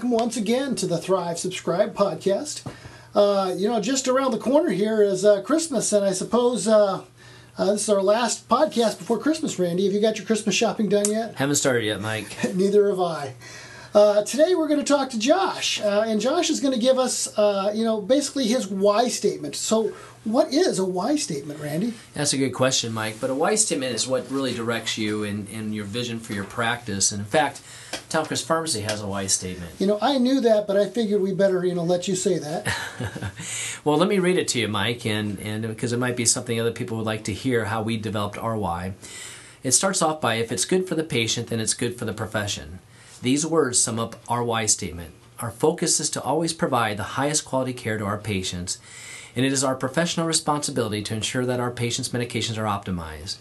good morning, and welcome once again to the Thrive Subscribe podcast. Uh, you know, just around the corner here is uh, Christmas, and I suppose uh, uh, this is our last podcast before Christmas. Randy, have you got your Christmas shopping done yet? Haven't started yet, Mike. Neither have I. Uh, today we're going to talk to Josh, uh, and Josh is going to give us, uh, you know, basically his why statement. So, what is a why statement, Randy? That's a good question, Mike. But a why statement is what really directs you in, in your vision for your practice. And in fact, Towncrest Pharmacy has a why statement. You know, I knew that, but I figured we better, you know, let you say that. well, let me read it to you, Mike, and and because it might be something other people would like to hear how we developed our why. It starts off by if it's good for the patient, then it's good for the profession. These words sum up our why statement. Our focus is to always provide the highest quality care to our patients and it is our professional responsibility to ensure that our patients' medications are optimized.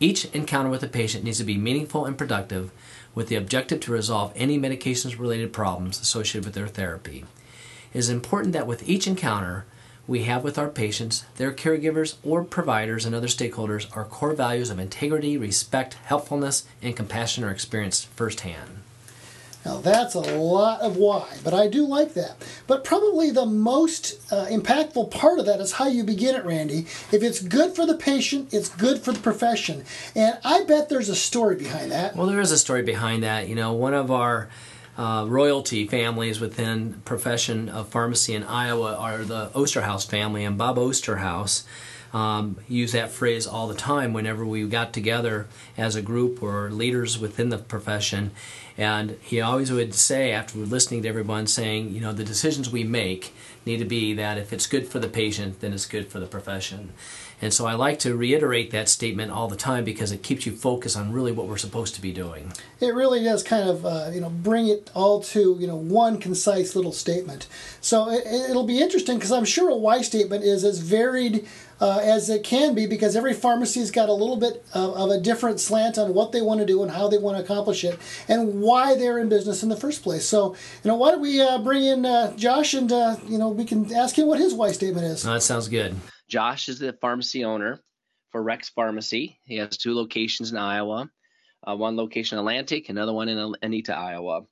Each encounter with a patient needs to be meaningful and productive with the objective to resolve any medications related problems associated with their therapy. It is important that with each encounter we have with our patients, their caregivers, or providers and other stakeholders, our core values of integrity, respect, helpfulness, and compassion are experienced firsthand. Now that's a lot of why, but I do like that. But probably the most uh, impactful part of that is how you begin it, Randy. If it's good for the patient, it's good for the profession. And I bet there's a story behind that. Well, there is a story behind that. You know, one of our uh, royalty families within profession of pharmacy in Iowa are the Osterhaus family and Bob Osterhaus um, use that phrase all the time whenever we got together as a group or leaders within the profession. And he always would say, after listening to everyone, saying, you know, the decisions we make need to be that if it's good for the patient, then it's good for the profession. And so I like to reiterate that statement all the time because it keeps you focused on really what we're supposed to be doing. It really does kind of uh, you know bring it all to you know one concise little statement. So it, will be interesting because I'm sure a why statement is as varied uh, as it can be because every pharmacy's got a little bit of, of, a different slant on what they want to do and how they want to accomplish it and why they're in business in the first place. So, you know, why don't we uh, bring in uh, Josh and, uh, you know, we can ask him what his why statement is. Oh, that sounds good. Josh is the pharmacy owner for Rex Pharmacy. He has two locations in Iowa, uh, one location in Atlantic, another one in Anita, Iowa.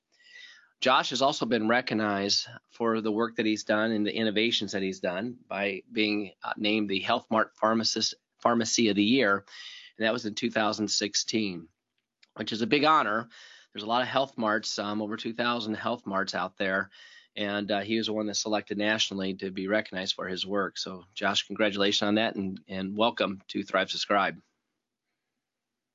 Josh has also been recognized for the work that he's done and the innovations that he's done by being uh, named the Health Mart Pharmacist Pharmacy of the Year, and that was in 2016, which is a big honor. There's a lot of health marts, um, over 2,000 health marts out there, and uh, he was the one that selected nationally to be recognized for his work. So, Josh, congratulations on that, and and welcome to Thrive Subscribe.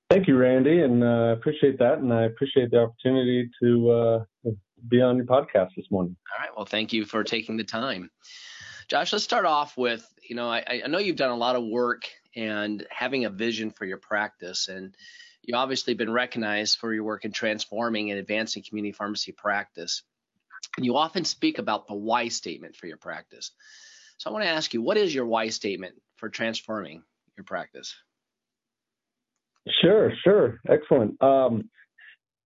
Thank you, Randy, and I uh, appreciate that, and I appreciate the opportunity to uh, be on your podcast this morning. All right. Well, thank you for taking the time. Josh, let's start off with you know, I, I know you've done a lot of work and having a vision for your practice, and you obviously been recognized for your work in transforming and advancing community pharmacy practice. And you often speak about the why statement for your practice. So I want to ask you, what is your why statement for transforming your practice? Sure, sure. Excellent. Um,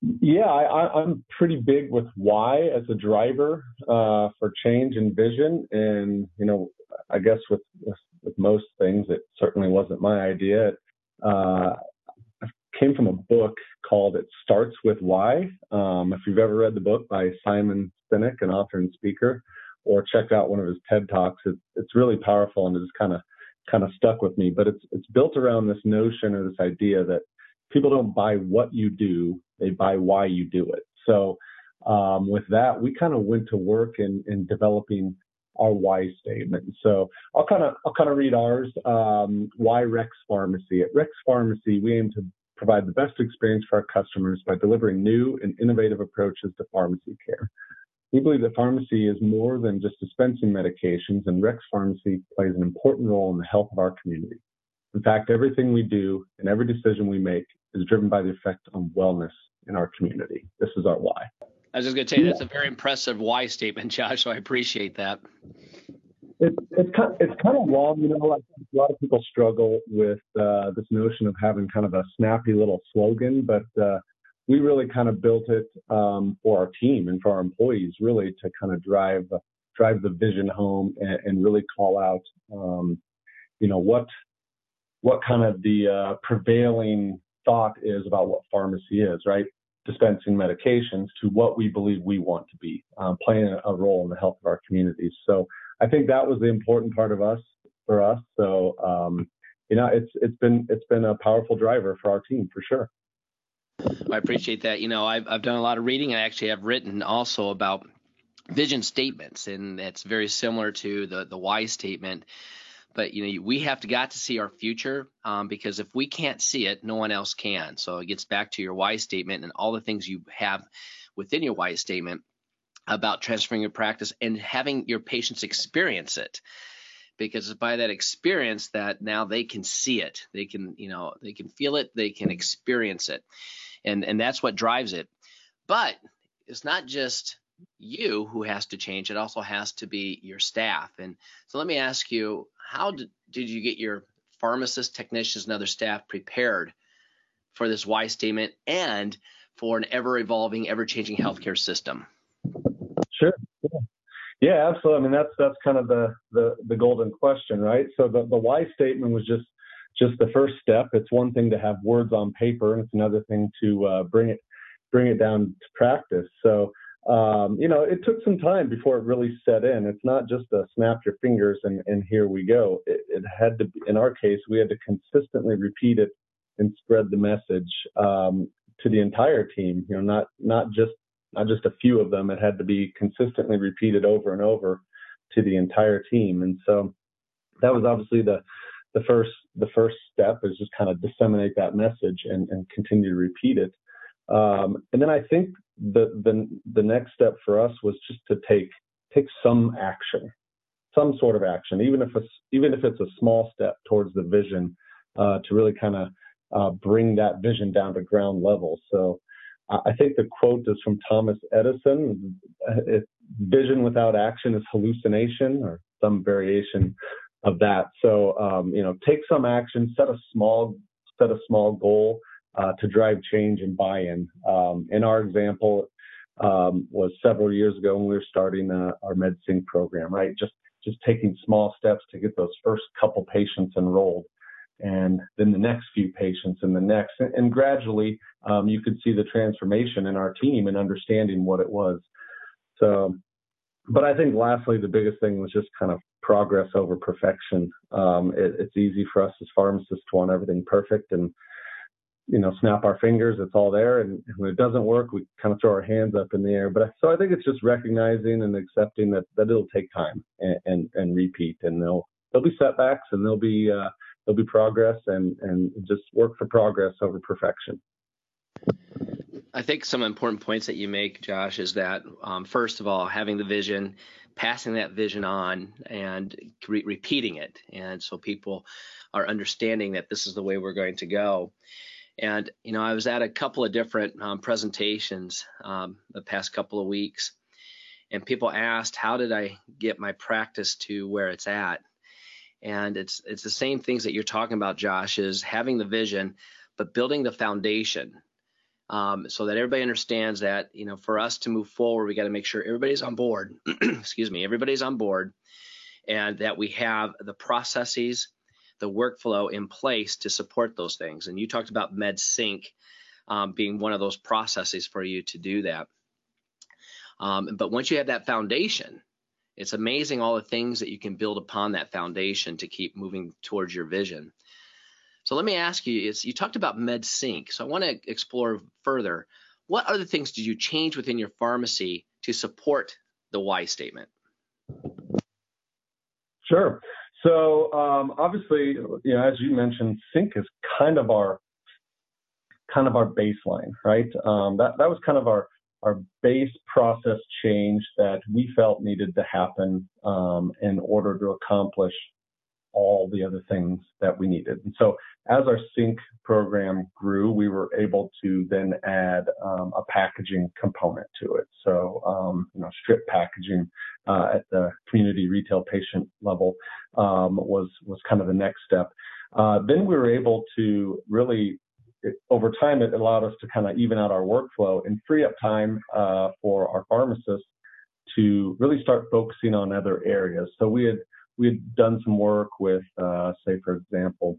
yeah, I, am pretty big with why as a driver uh, for change and vision. And, you know, I guess with, with, with most things, it certainly wasn't my idea. Uh, I came from a book called It Starts With Why. Um, if you've ever read the book by Simon Sinek, an author and speaker, or checked out one of his TED Talks, it, it's really powerful and it's kind of kind of stuck with me. But it's it's built around this notion or this idea that people don't buy what you do, they buy why you do it. So um, with that, we kind of went to work in, in developing our why statement. So I'll kind of I'll kind of read ours. Um, why Rex Pharmacy? At Rex Pharmacy, we aim to provide the best experience for our customers by delivering new and innovative approaches to pharmacy care. We believe that pharmacy is more than just dispensing medications, and Rex Pharmacy plays an important role in the health of our community. In fact, everything we do and every decision we make is driven by the effect on wellness in our community. This is our why. I was just going to say that's a very impressive why statement, Josh. So I appreciate that. It, it's kind, it's kind of long, you know. a lot of people struggle with uh, this notion of having kind of a snappy little slogan, but uh, we really kind of built it um, for our team and for our employees, really to kind of drive drive the vision home and, and really call out, um, you know, what what kind of the uh, prevailing thought is about what pharmacy is, right? dispensing medications to what we believe we want to be, um, playing a role in the health of our communities. So I think that was the important part of us for us. So um, you know, it's it's been it's been a powerful driver for our team for sure. I appreciate that. You know, I've I've done a lot of reading. I actually have written also about vision statements, and that's very similar to the the why statement. But you know, we have to got to see our future um, because if we can't see it, no one else can. So it gets back to your why statement and all the things you have within your why statement about transferring your practice and having your patients experience it. Because it's by that experience that now they can see it. They can you know they can feel it. They can experience it. And and that's what drives it. But it's not just you who has to change. It also has to be your staff. And so let me ask you how did, did you get your pharmacists technicians and other staff prepared for this why statement and for an ever evolving ever changing healthcare system sure yeah. yeah absolutely i mean that's that's kind of the the, the golden question right so the, the why statement was just just the first step. It's one thing to have words on paper, and it's another thing to uh, bring it bring it down to practice. So um, you know, it took some time before it really set in. It's not just a snap your fingers and, and here we go. It, it had to, be, in our case, we had to consistently repeat it and spread the message um, to the entire team. You know, not not just not just a few of them. It had to be consistently repeated over and over to the entire team. And so that was obviously the the first the first step is just kind of disseminate that message and, and continue to repeat it. Um, and then I think the, the the next step for us was just to take take some action, some sort of action, even if it's even if it's a small step towards the vision, uh, to really kind of uh, bring that vision down to ground level. So I think the quote is from Thomas Edison: "Vision without action is hallucination," or some variation of that. So um, you know, take some action, set a small set a small goal uh, to drive change and buy-in. Um, in our example, um, was several years ago when we were starting uh, our MedSync program, right? Just just taking small steps to get those first couple patients enrolled, and then the next few patients, and the next, and, and gradually um, you could see the transformation in our team and understanding what it was. So, but I think lastly, the biggest thing was just kind of progress over perfection. Um, it, it's easy for us as pharmacists to want everything perfect and you know snap our fingers. It's all there, and when it doesn't work, we kind of throw our hands up in the air. But so I think it's just recognizing and accepting that that it'll take time and and, and repeat, and there'll there'll be setbacks and there'll be uh, there'll be progress, and and just work for progress over perfection. I think some important points that you make, Josh, is that um, first of all, having the vision, passing that vision on, and re- repeating it, and so people are understanding that this is the way we're going to go. And you know, I was at a couple of different um, presentations um, the past couple of weeks, and people asked, "How did I get my practice to where it's at?" And it's it's the same things that you're talking about, Josh, is having the vision, but building the foundation um, so that everybody understands that you know for us to move forward we got to make sure everybody's on board excuse me everybody's on board and that we have the processes the workflow in place to support those things and you talked about medsync um, being one of those processes for you to do that um, but once you have that foundation it's amazing all the things that you can build upon that foundation to keep moving towards your vision so let me ask you: you talked about MedSync, so I want to explore further. What other things did you change within your pharmacy to support the why statement? Sure. So um, obviously, you know, as you mentioned, sync is kind of our kind of our baseline, right? Um, that that was kind of our our base process change that we felt needed to happen um, in order to accomplish all the other things that we needed. And so as our sync program grew, we were able to then add um, a packaging component to it. So, um, you know, strip packaging uh, at the community retail patient level um, was was kind of the next step. Uh, then we were able to really, it, over time, it allowed us to kind of even out our workflow and free up time uh, for our pharmacists to really start focusing on other areas. So we had we had done some work with, uh, say, for example,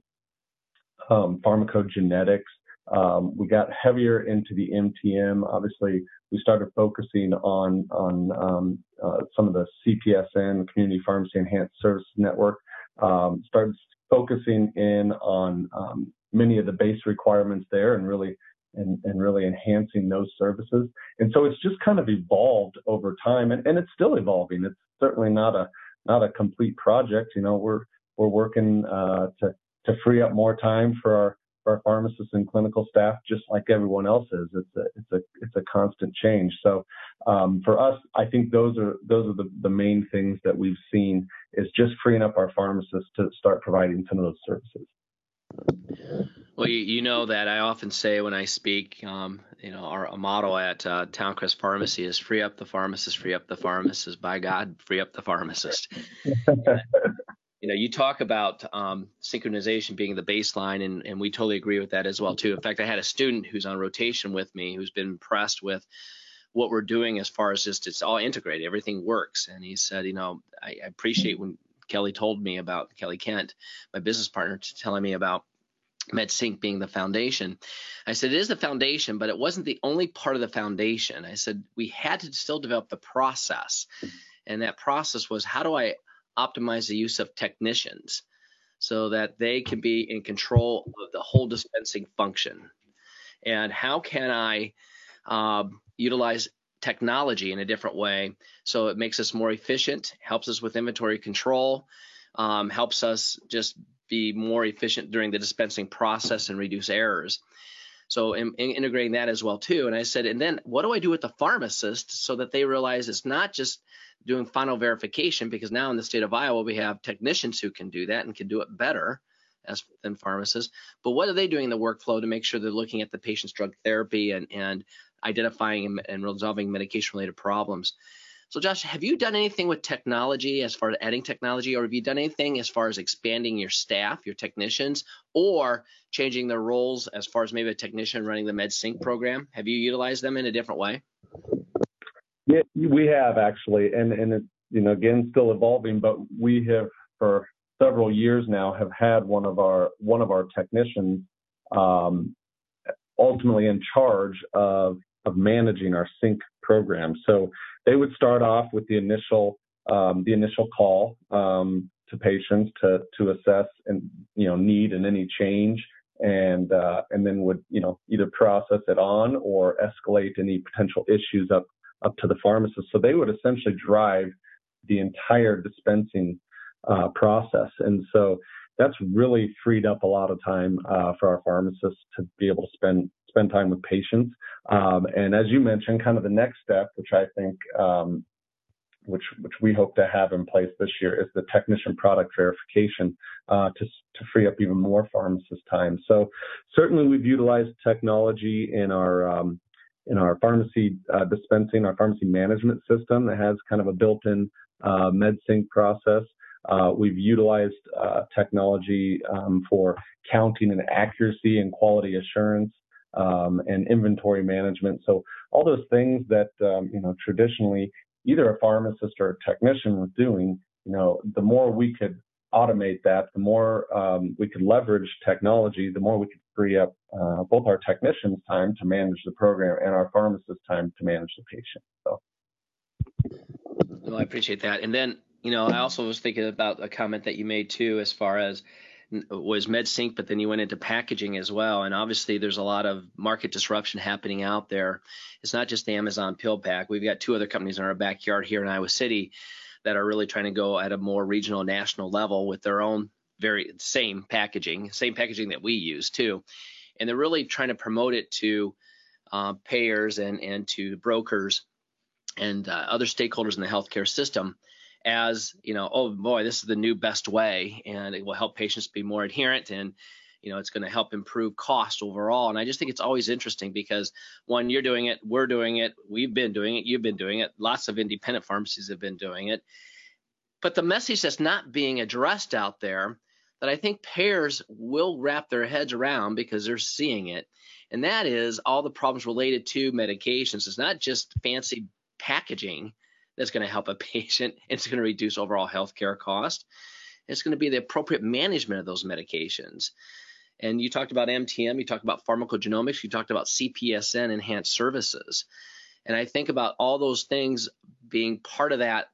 um, pharmacogenetics um, we got heavier into the MTM. Obviously, we started focusing on on um, uh, some of the CPESN Community Pharmacy Enhanced Service Network. Um, started focusing in on um, many of the base requirements there, and really and, and really enhancing those services. And so it's just kind of evolved over time, and, and it's still evolving. It's certainly not a not a complete project. You know, we're we're working uh, to to free up more time for our for our pharmacists and clinical staff, just like everyone else is. It's a it's a it's a constant change. So um, for us, I think those are those are the, the main things that we've seen is just freeing up our pharmacists to start providing some of those services. Well, you, you know that I often say when I speak, um, you know, our motto at uh, Towncrest Pharmacy is "Free up the pharmacist, free up the pharmacist." By God, free up the pharmacist. you know, you talk about um, synchronization being the baseline, and, and we totally agree with that as well too. In fact, I had a student who's on rotation with me who's been impressed with what we're doing as far as just it's all integrated, everything works, and he said, you know, I, I appreciate when Kelly told me about Kelly Kent, my business partner, telling me about MedSync being the foundation. I said, it is the foundation, but it wasn't the only part of the foundation. I said, we had to still develop the process. And that process was how do I optimize the use of technicians so that they can be in control of the whole dispensing function? And how can I um, utilize technology in a different way so it makes us more efficient, helps us with inventory control, um, helps us just be more efficient during the dispensing process and reduce errors. So in, in integrating that as well too. And I said, and then what do I do with the pharmacist so that they realize it's not just doing final verification because now in the state of Iowa we have technicians who can do that and can do it better as than pharmacists. But what are they doing in the workflow to make sure they're looking at the patient's drug therapy and and identifying and, and resolving medication related problems? So, Josh, have you done anything with technology as far as adding technology, or have you done anything as far as expanding your staff, your technicians, or changing their roles as far as maybe a technician running the MedSync program? Have you utilized them in a different way? Yeah, we have actually, and and you know again still evolving, but we have for several years now have had one of our one of our technicians um, ultimately in charge of of managing our sync program. So they would start off with the initial um, the initial call um, to patients to to assess and you know need and any change, and uh, and then would you know either process it on or escalate any potential issues up up to the pharmacist. So they would essentially drive the entire dispensing uh, process, and so that's really freed up a lot of time uh, for our pharmacists to be able to spend spend time with patients. Um, and as you mentioned, kind of the next step, which I think, um, which which we hope to have in place this year, is the technician product verification uh, to to free up even more pharmacist time. So certainly we've utilized technology in our um, in our pharmacy uh, dispensing, our pharmacy management system that has kind of a built-in uh, MedSync process. Uh, we've utilized uh, technology um, for counting and accuracy and quality assurance um, and inventory management. So all those things that um, you know traditionally either a pharmacist or a technician was doing, you know, the more we could automate that, the more um, we could leverage technology, the more we could free up uh, both our technicians' time to manage the program and our pharmacist time to manage the patient. So. Well, I appreciate that. And then, you know, I also was thinking about a comment that you made too, as far as was MedSync, but then you went into packaging as well. And obviously, there's a lot of market disruption happening out there. It's not just the Amazon PillPack. We've got two other companies in our backyard here in Iowa City that are really trying to go at a more regional, national level with their own very same packaging, same packaging that we use too. And they're really trying to promote it to uh, payers and and to brokers and uh, other stakeholders in the healthcare system as you know oh boy this is the new best way and it will help patients be more adherent and you know it's going to help improve cost overall. And i just think it's always interesting because one you're doing it we're doing it we've been doing it you've been doing it lots of independent pharmacies have been doing it. But the message that's not being addressed out there that i think payers will wrap their heads around because they're seeing it and that is all the problems related to medications. It's not just fancy packaging that's going to help a patient. It's going to reduce overall healthcare cost. It's going to be the appropriate management of those medications. And you talked about MTM, you talked about pharmacogenomics, you talked about CPESN enhanced services. And I think about all those things being part of that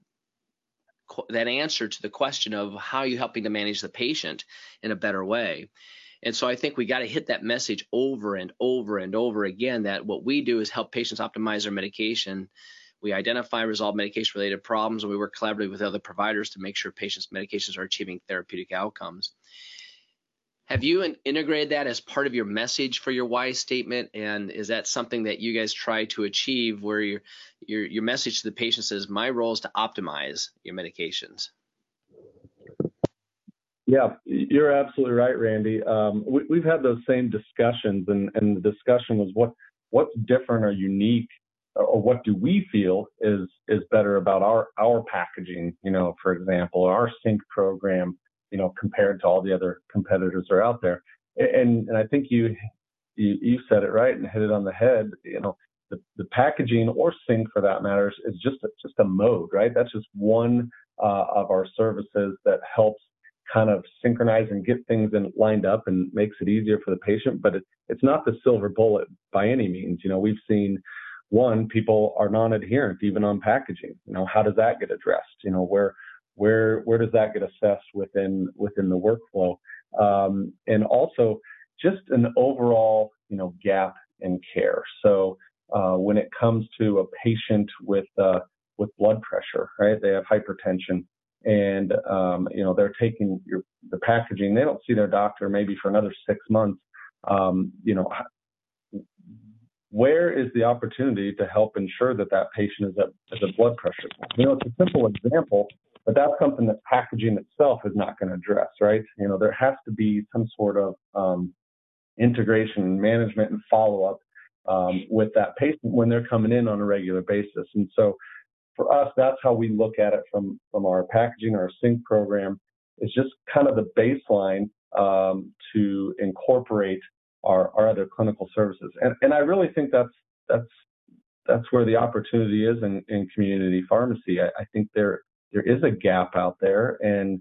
that answer to the question of how are you helping to manage the patient in a better way. And so I think we got to hit that message over and over and over again that what we do is help patients optimize their medication. We identify and resolve medication related problems and we work collaboratively with other providers to make sure patients' medications are achieving therapeutic outcomes. Have you integrated that as part of your message for your why statement? And is that something that you guys try to achieve where your, your, your message to the patient says, my role is to optimize your medications? Yeah, you're absolutely right, Randy. Um, we, have had those same discussions, and, and the discussion was what what's different or unique, or what do we feel is is better about our our packaging? You know, for example, our sync program, you know, compared to all the other competitors that are out there. And and I think you you, you said it right and hit it on the head. You know, the, the packaging or sync for that matter is just a, just a mode, right? That's just one uh, of our services that helps kind of synchronize and get things in, lined up and makes it easier for the patient. But it, it's not the silver bullet by any means. You know, we've seen one people are non-adherent even on packaging. You know, how does that get addressed? You know, where where where does that get assessed within within the workflow? Um, and also just an overall you know gap in care. So uh, when it comes to a patient with uh, with blood pressure, right? They have hypertension and um, you know they're taking your, the packaging. They don't see their doctor maybe for another six months. Um, you know, where is the opportunity to help ensure that that patient is at, is a blood pressure? You know, it's a simple example, but that's something that packaging itself is not going to address, right? You know, there has to be some sort of um, integration, management, and follow up um, with that patient when they're coming in on a regular basis. And so for us, that's how we look at it from, from our packaging, our sync program, is just kind of the baseline um, to incorporate our, our other clinical services. And, and I really think that's that's that's where the opportunity is in, in community pharmacy. I, I think there there is a gap out there, and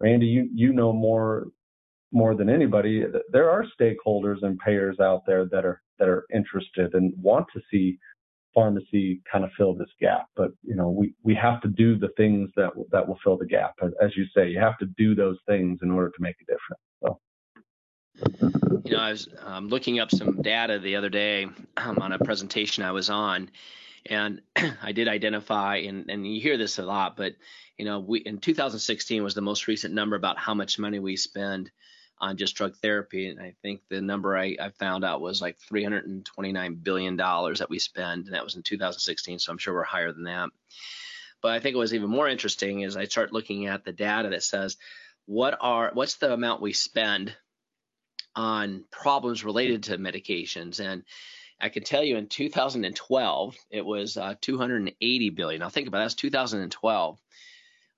Randy, you you know more more than anybody. There are stakeholders and payers out there that are that are interested and want to see pharmacy kind of fill this gap. But you know, we we have to do the things that that will fill the gap. As you say, you have to do those things in order to make a difference. So. You know, I was um, looking up some data the other day um, on a presentation I was on, and I did identify, and, and you hear this a lot, but you know, we in 2016 was the most recent number about how much money we spend on just drug therapy. And I think the number I, I found out was like $329 billion that we spend, and that was in 2016. So I'm sure we're higher than that. But I think it was even more interesting is I start looking at the data that says what are what's the amount we spend on problems related to medications and I can tell you in 2012 it was uh, 280 billion. Now think about that's 2012.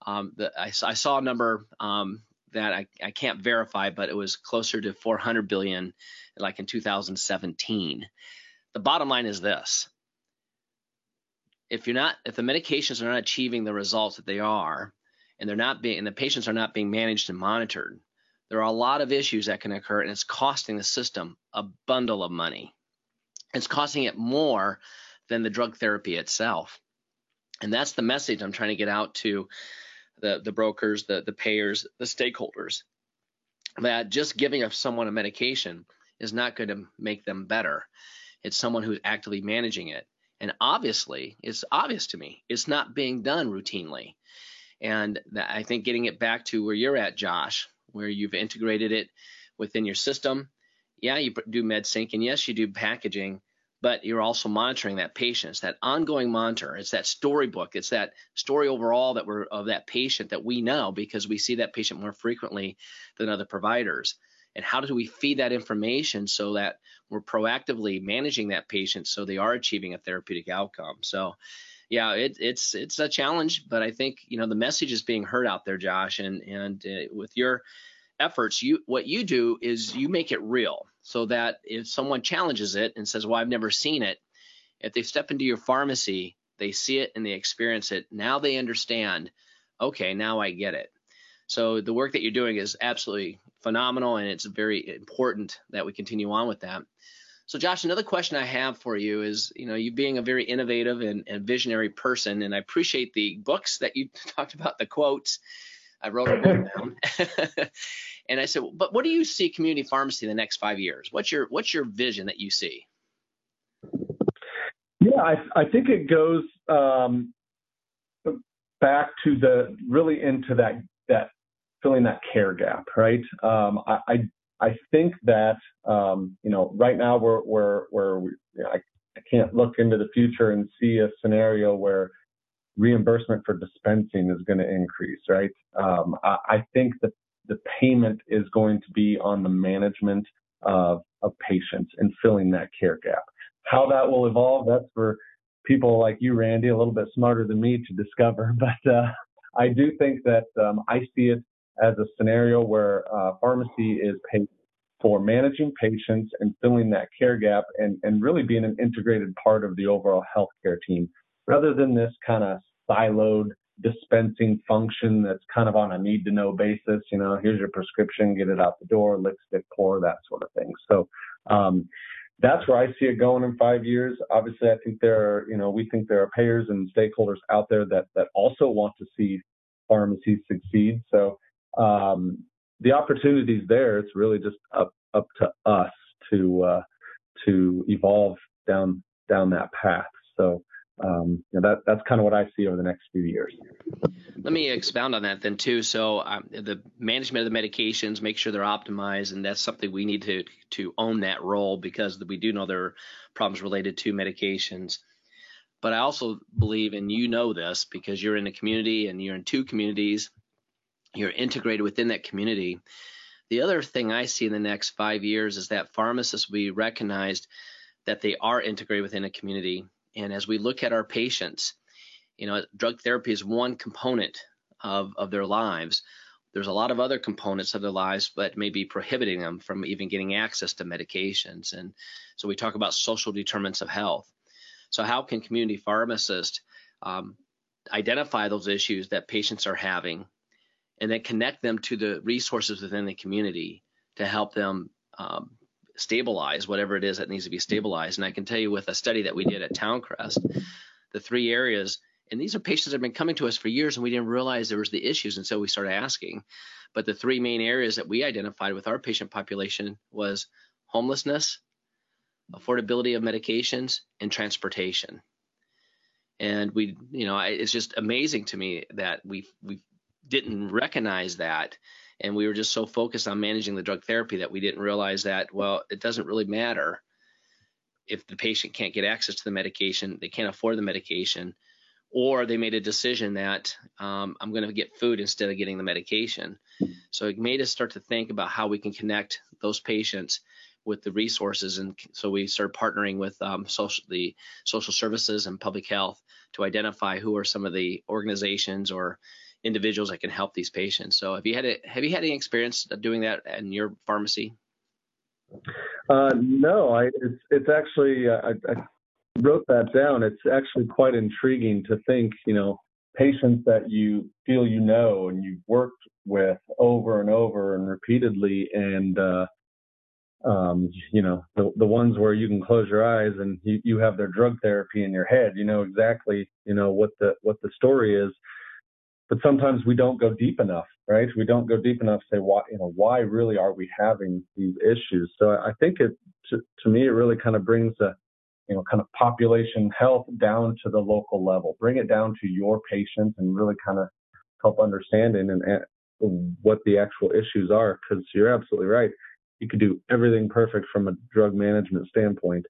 Um, the, I, I, saw a number um, that I, I can't verify, but it was closer to 400 billion, like in 2017. The bottom line is this: if you're not, if the medications are not achieving the results that they are, and they're not being, and the patients are not being managed and monitored, there are a lot of issues that can occur, and it's costing the system a bundle of money. It's costing it more than the drug therapy itself. And that's the message I'm trying to get out to the the brokers, the the payers, the stakeholders, that just giving someone a medication is not going to make them better. It's someone who's actively managing it. And obviously, it's obvious to me, it's not being done routinely. And I think getting it back to where you're at, Josh, where you've integrated it within your system. Yeah, you do MedSync, and yes, you do packaging, but you're also monitoring that patient. It's that ongoing monitor. It's that storybook. It's that story overall that we're of that patient that we know because we see that patient more frequently than other providers. And how do we feed that information so that we're proactively managing that patient so they are achieving a therapeutic outcome? So, yeah, it, it's it's a challenge, but I think you know the message is being heard out there, Josh, and and uh, with your efforts, you what you do is you make it real so that if someone challenges it and says, "Well, I've never seen it," if they step into your pharmacy, they see it and they experience it. Now they understand. Okay, now I get it. So the work that you're doing is absolutely phenomenal, and it's very important that we continue on with that. So, Josh, another question I have for you is, you know, you being a very innovative and, and visionary person, and I appreciate the books that you talked about, the quotes. I wrote them all down, and I said, but what do you see community pharmacy in the next five years? What's your what's your vision that you see? Yeah, I, I think it goes um, back to the really into that that filling that care gap, right? Um, I, I, I think that um, you know right now we're we're we're we, you know, I, I can't look into the future and see a scenario where reimbursement for dispensing is going to increase, right? Um, I, I think that the payment is going to be on the management of, of patients and filling that care gap. How that will evolve, that's for people like you, Randy, a little bit smarter than me to discover. But uh, I do think that um, I see it as a scenario where uh, pharmacy is paid for managing patients and filling that care gap and, and really being an integrated part of the overall healthcare team rather than this kind of siloed dispensing function that's kind of on a need to know basis. You know, here's your prescription, get it out the door, lick, pour, that sort of thing. So, um, that's where I see it going in five years. Obviously, I think there are, you know, we think there are payers and stakeholders out there that that also want to see pharmacies succeed. So um, the opportunities there. It's really just up up to us to uh, to evolve down down that path. So um, you know, that that's kind of what I see over the next few years. Let me expound on that then too. So um, the management of the medications, make sure they're optimized, and that's something we need to to own that role because we do know there are problems related to medications. But I also believe, and you know this because you're in a community and you're in two communities, you're integrated within that community. The other thing I see in the next five years is that pharmacists will be recognized that they are integrated within a community and as we look at our patients, you know, drug therapy is one component of, of their lives. There's a lot of other components of their lives, but may be prohibiting them from even getting access to medications. And so we talk about social determinants of health. So, how can community pharmacists um, identify those issues that patients are having and then connect them to the resources within the community to help them um, stabilize whatever it is that needs to be stabilized. And I can tell you with a study that we did at Towncrest, the three areas, and these are patients that have been coming to us for years and we didn't realize there was the issues And so we started asking. But the three main areas that we identified with our patient population was homelessness, affordability of medications, and transportation. And we, you know, it's just amazing to me that we we didn't recognize that and we were just so focused on managing the drug therapy that we didn't realize that well it doesn't really matter if the patient can't get access to the medication they can't afford the medication or they made a decision that um, i'm going to get food instead of getting the medication. So it made us start to think about how we can connect those patients with the resources and so we started partnering with um, social, the social services and public health to identify who are some of the organizations or individuals that can help these patients. So have you had a, have you had any experience doing that in your pharmacy? Uh, no, I, it's it's actually uh, I, I wrote that down. It's actually quite intriguing to think, you know, patients that you feel you know and you've worked with over and over and repeatedly, and uh, um, you know, the the ones where you can close your eyes and you, you have their drug therapy in your head. You know exactly, you know what the what the story is but sometimes we don't go deep enough, right? We don't go deep enough to say why, you know, why really are we having these issues? So I think it, to, to me, it really kind of brings the, you know, kind of population health down to the local level, bring it down to your patients and really kind of help understanding and, what the actual issues are. Cause you're absolutely right. You could do everything perfect from a drug management standpoint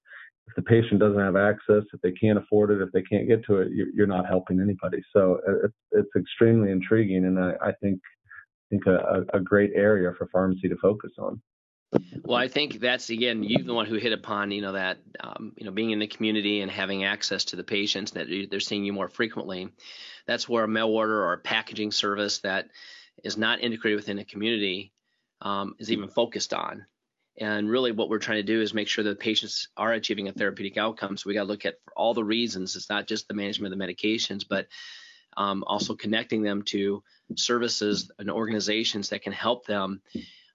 if the patient doesn't have access, if they can't afford it, if they can't get to it, you're not helping anybody. So uh, it's, extremely intriguing, and I, I think think a, a great area for pharmacy to focus on. Well, I think that's again you the one who hit upon you know that um, you know being in the community and having access to the patients that they're seeing you more frequently. That's where a mail order or a packaging service that is not integrated within a community um, is even focused on. And really, what we're trying to do is make sure that patients are achieving a therapeutic outcome. So we got to look at all the reasons. It's not just the management of the medications, but um, also connecting them to services and organizations that can help them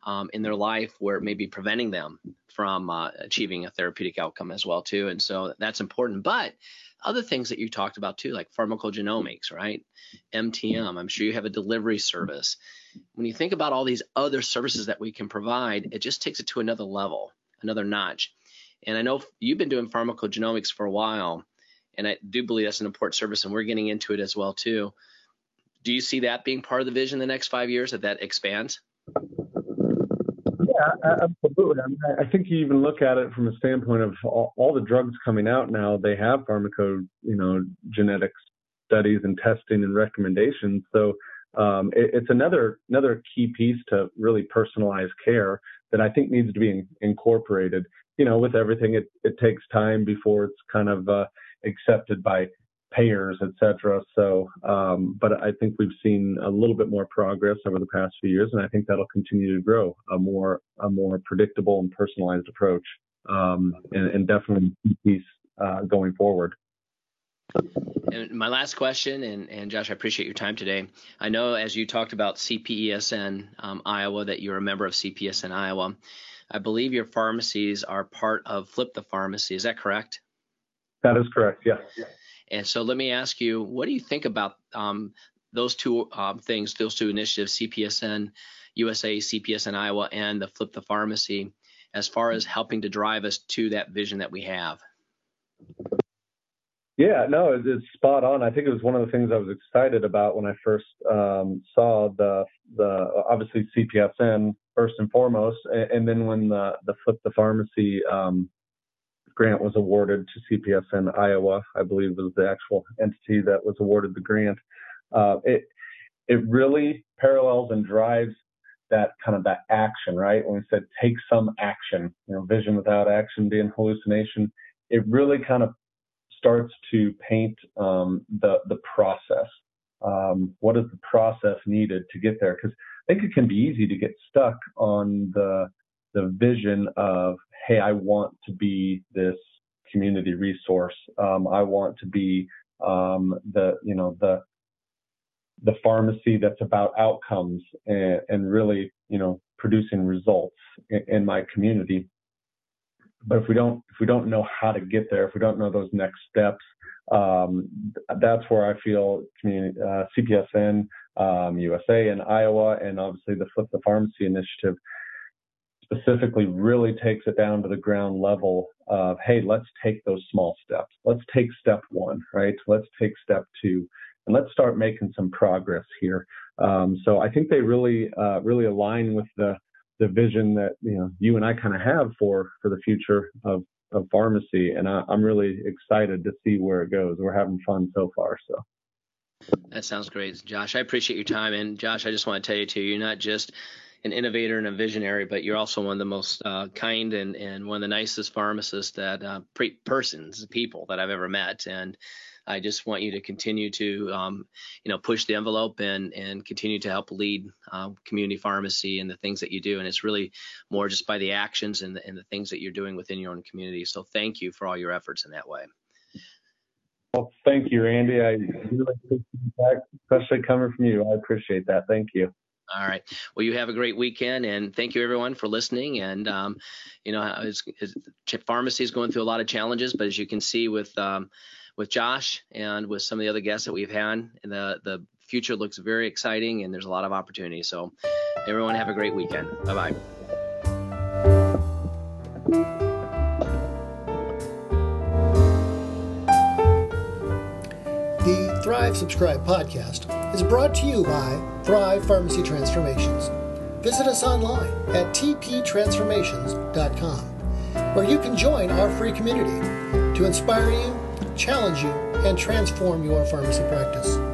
um, in their life where it may be preventing them from uh, achieving a therapeutic outcome as well too. And so that's important. But other things that you talked about too, like pharmacogenomics, right? MTM. I'm sure you have a delivery service. When you think about all these other services that we can provide, it just takes it to another level, another notch. And I know you've been doing pharmacogenomics for a while, and I do believe that's an important service, and we're getting into it as well too. Do you see that being part of the vision in the next five years that that expands? Yeah, absolutely. I, mean, I think you even look at it from a standpoint of all, all, the drugs coming out now. They have pharmaco, you know, genetics studies and testing and recommendations. So um, it, it's another another key piece to really personalized care that I think needs to be in, incorporated. You know, with everything, it it takes time before it's kind of uh, accepted by payers, et cetera. So, um, but I think we've seen a little bit more progress over the past few years, and I think that'll continue to grow a more a more predictable and personalized approach, um, and, and, definitely piece uh, going forward. And my last question, and, and Josh, I appreciate your time today. I know as you talked about CPESN um, Iowa that you're a member of CPESN Iowa. I believe your pharmacies are part of Flip the Pharmacy. Is that correct? That is correct. Yes. And so let me ask you, what do you think about um, those two um, things, those two initiatives, CPESN USA, CPESN Iowa, and the Flip the Pharmacy, as far as helping to drive us to that vision that we have? Yeah, no, it's spot on. I think it was one of the things I was excited about when I first um, saw the the obviously CPESN first and foremost, and, and then when the the Flip the Pharmacy um, grant was awarded to CPESN Iowa, I believe was the actual entity that was awarded the grant. Uh, it it really parallels and drives that kind of that action, right? When we said take some action, you know, vision without action being hallucination, it really kind of starts to paint um, the the process. Um, what is the process needed to get there? Because I think it can be easy to get stuck on the the vision of hey, I want to be this community resource. Um, I want to be um, the you know the the pharmacy that's about outcomes and, and really you know producing results in, in, my community. But if we don't if we don't know how to get there, if we don't know those next steps, um, that's where I feel community, uh, CPESN um, USA and Iowa, and obviously the Flip the Pharmacy initiative specifically really takes it down to the ground level of, hey, let's take those small steps. Let's take step one, right? Let's take step two, and let's start making some progress here. Um, so I think they really, uh, really align with the the vision that you know you and I kind of have for for the future of of pharmacy, and I, I'm really excited to see where it goes. We're having fun so far, so. That sounds great, Josh. I appreciate your time, and Josh, I just want to tell you too, you're not just an innovator and a visionary, but you're also one of the most uh, kind and, and one of the nicest pharmacists that uh, pre- persons, people that I've ever met. And I just want you to continue to, um, you know, push the envelope and and continue to help lead uh, community pharmacy and the things that you do. And it's really more just by the actions and the, and the things that you're doing within your own community. So thank you for all your efforts in that way. Well, thank you, Randy. I really appreciate that, especially coming from you. I appreciate that. Thank you. All right. Well, you have a great weekend, and thank you everyone for listening. And um, you know, it's, it's, pharmacy is going through a lot of challenges, but as you can see with um, with Josh and with some of the other guests that we've had, And the the future looks very exciting, and there's a lot of opportunity. So, everyone have a great weekend. Bye bye. The Thrive Subscribe podcast is brought to you by Thrive Pharmacy Transformations. Visit us online at tptransformations.com, where you can join our free community to inspire you, challenge you, and transform your pharmacy practice.